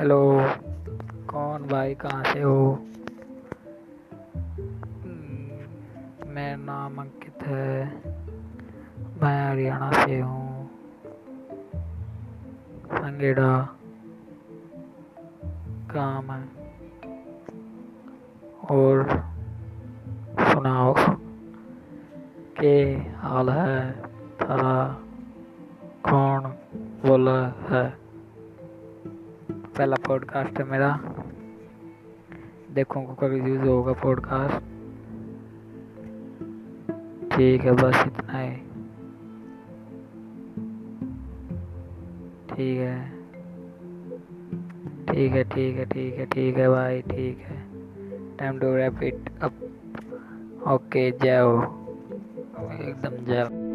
Hello. कौन भाई कहाँ से हो? हम्म, मेरा नाम अंकित है। मैं हरियाणा से हूँ। संगेड़ा। काम है। और सुनाओ के हाल है? थारा कौन बोला है? पहला पॉडकास्ट है मेरा। देखो कभी यूज़ होगा पॉडकास्ट ठीक है, बस इतना ही। ठीक है। ठीक है ठीक है ठीक है ठीक है भाई, ठीक है। Time to wrap it up okay जाओ एकदम जाओ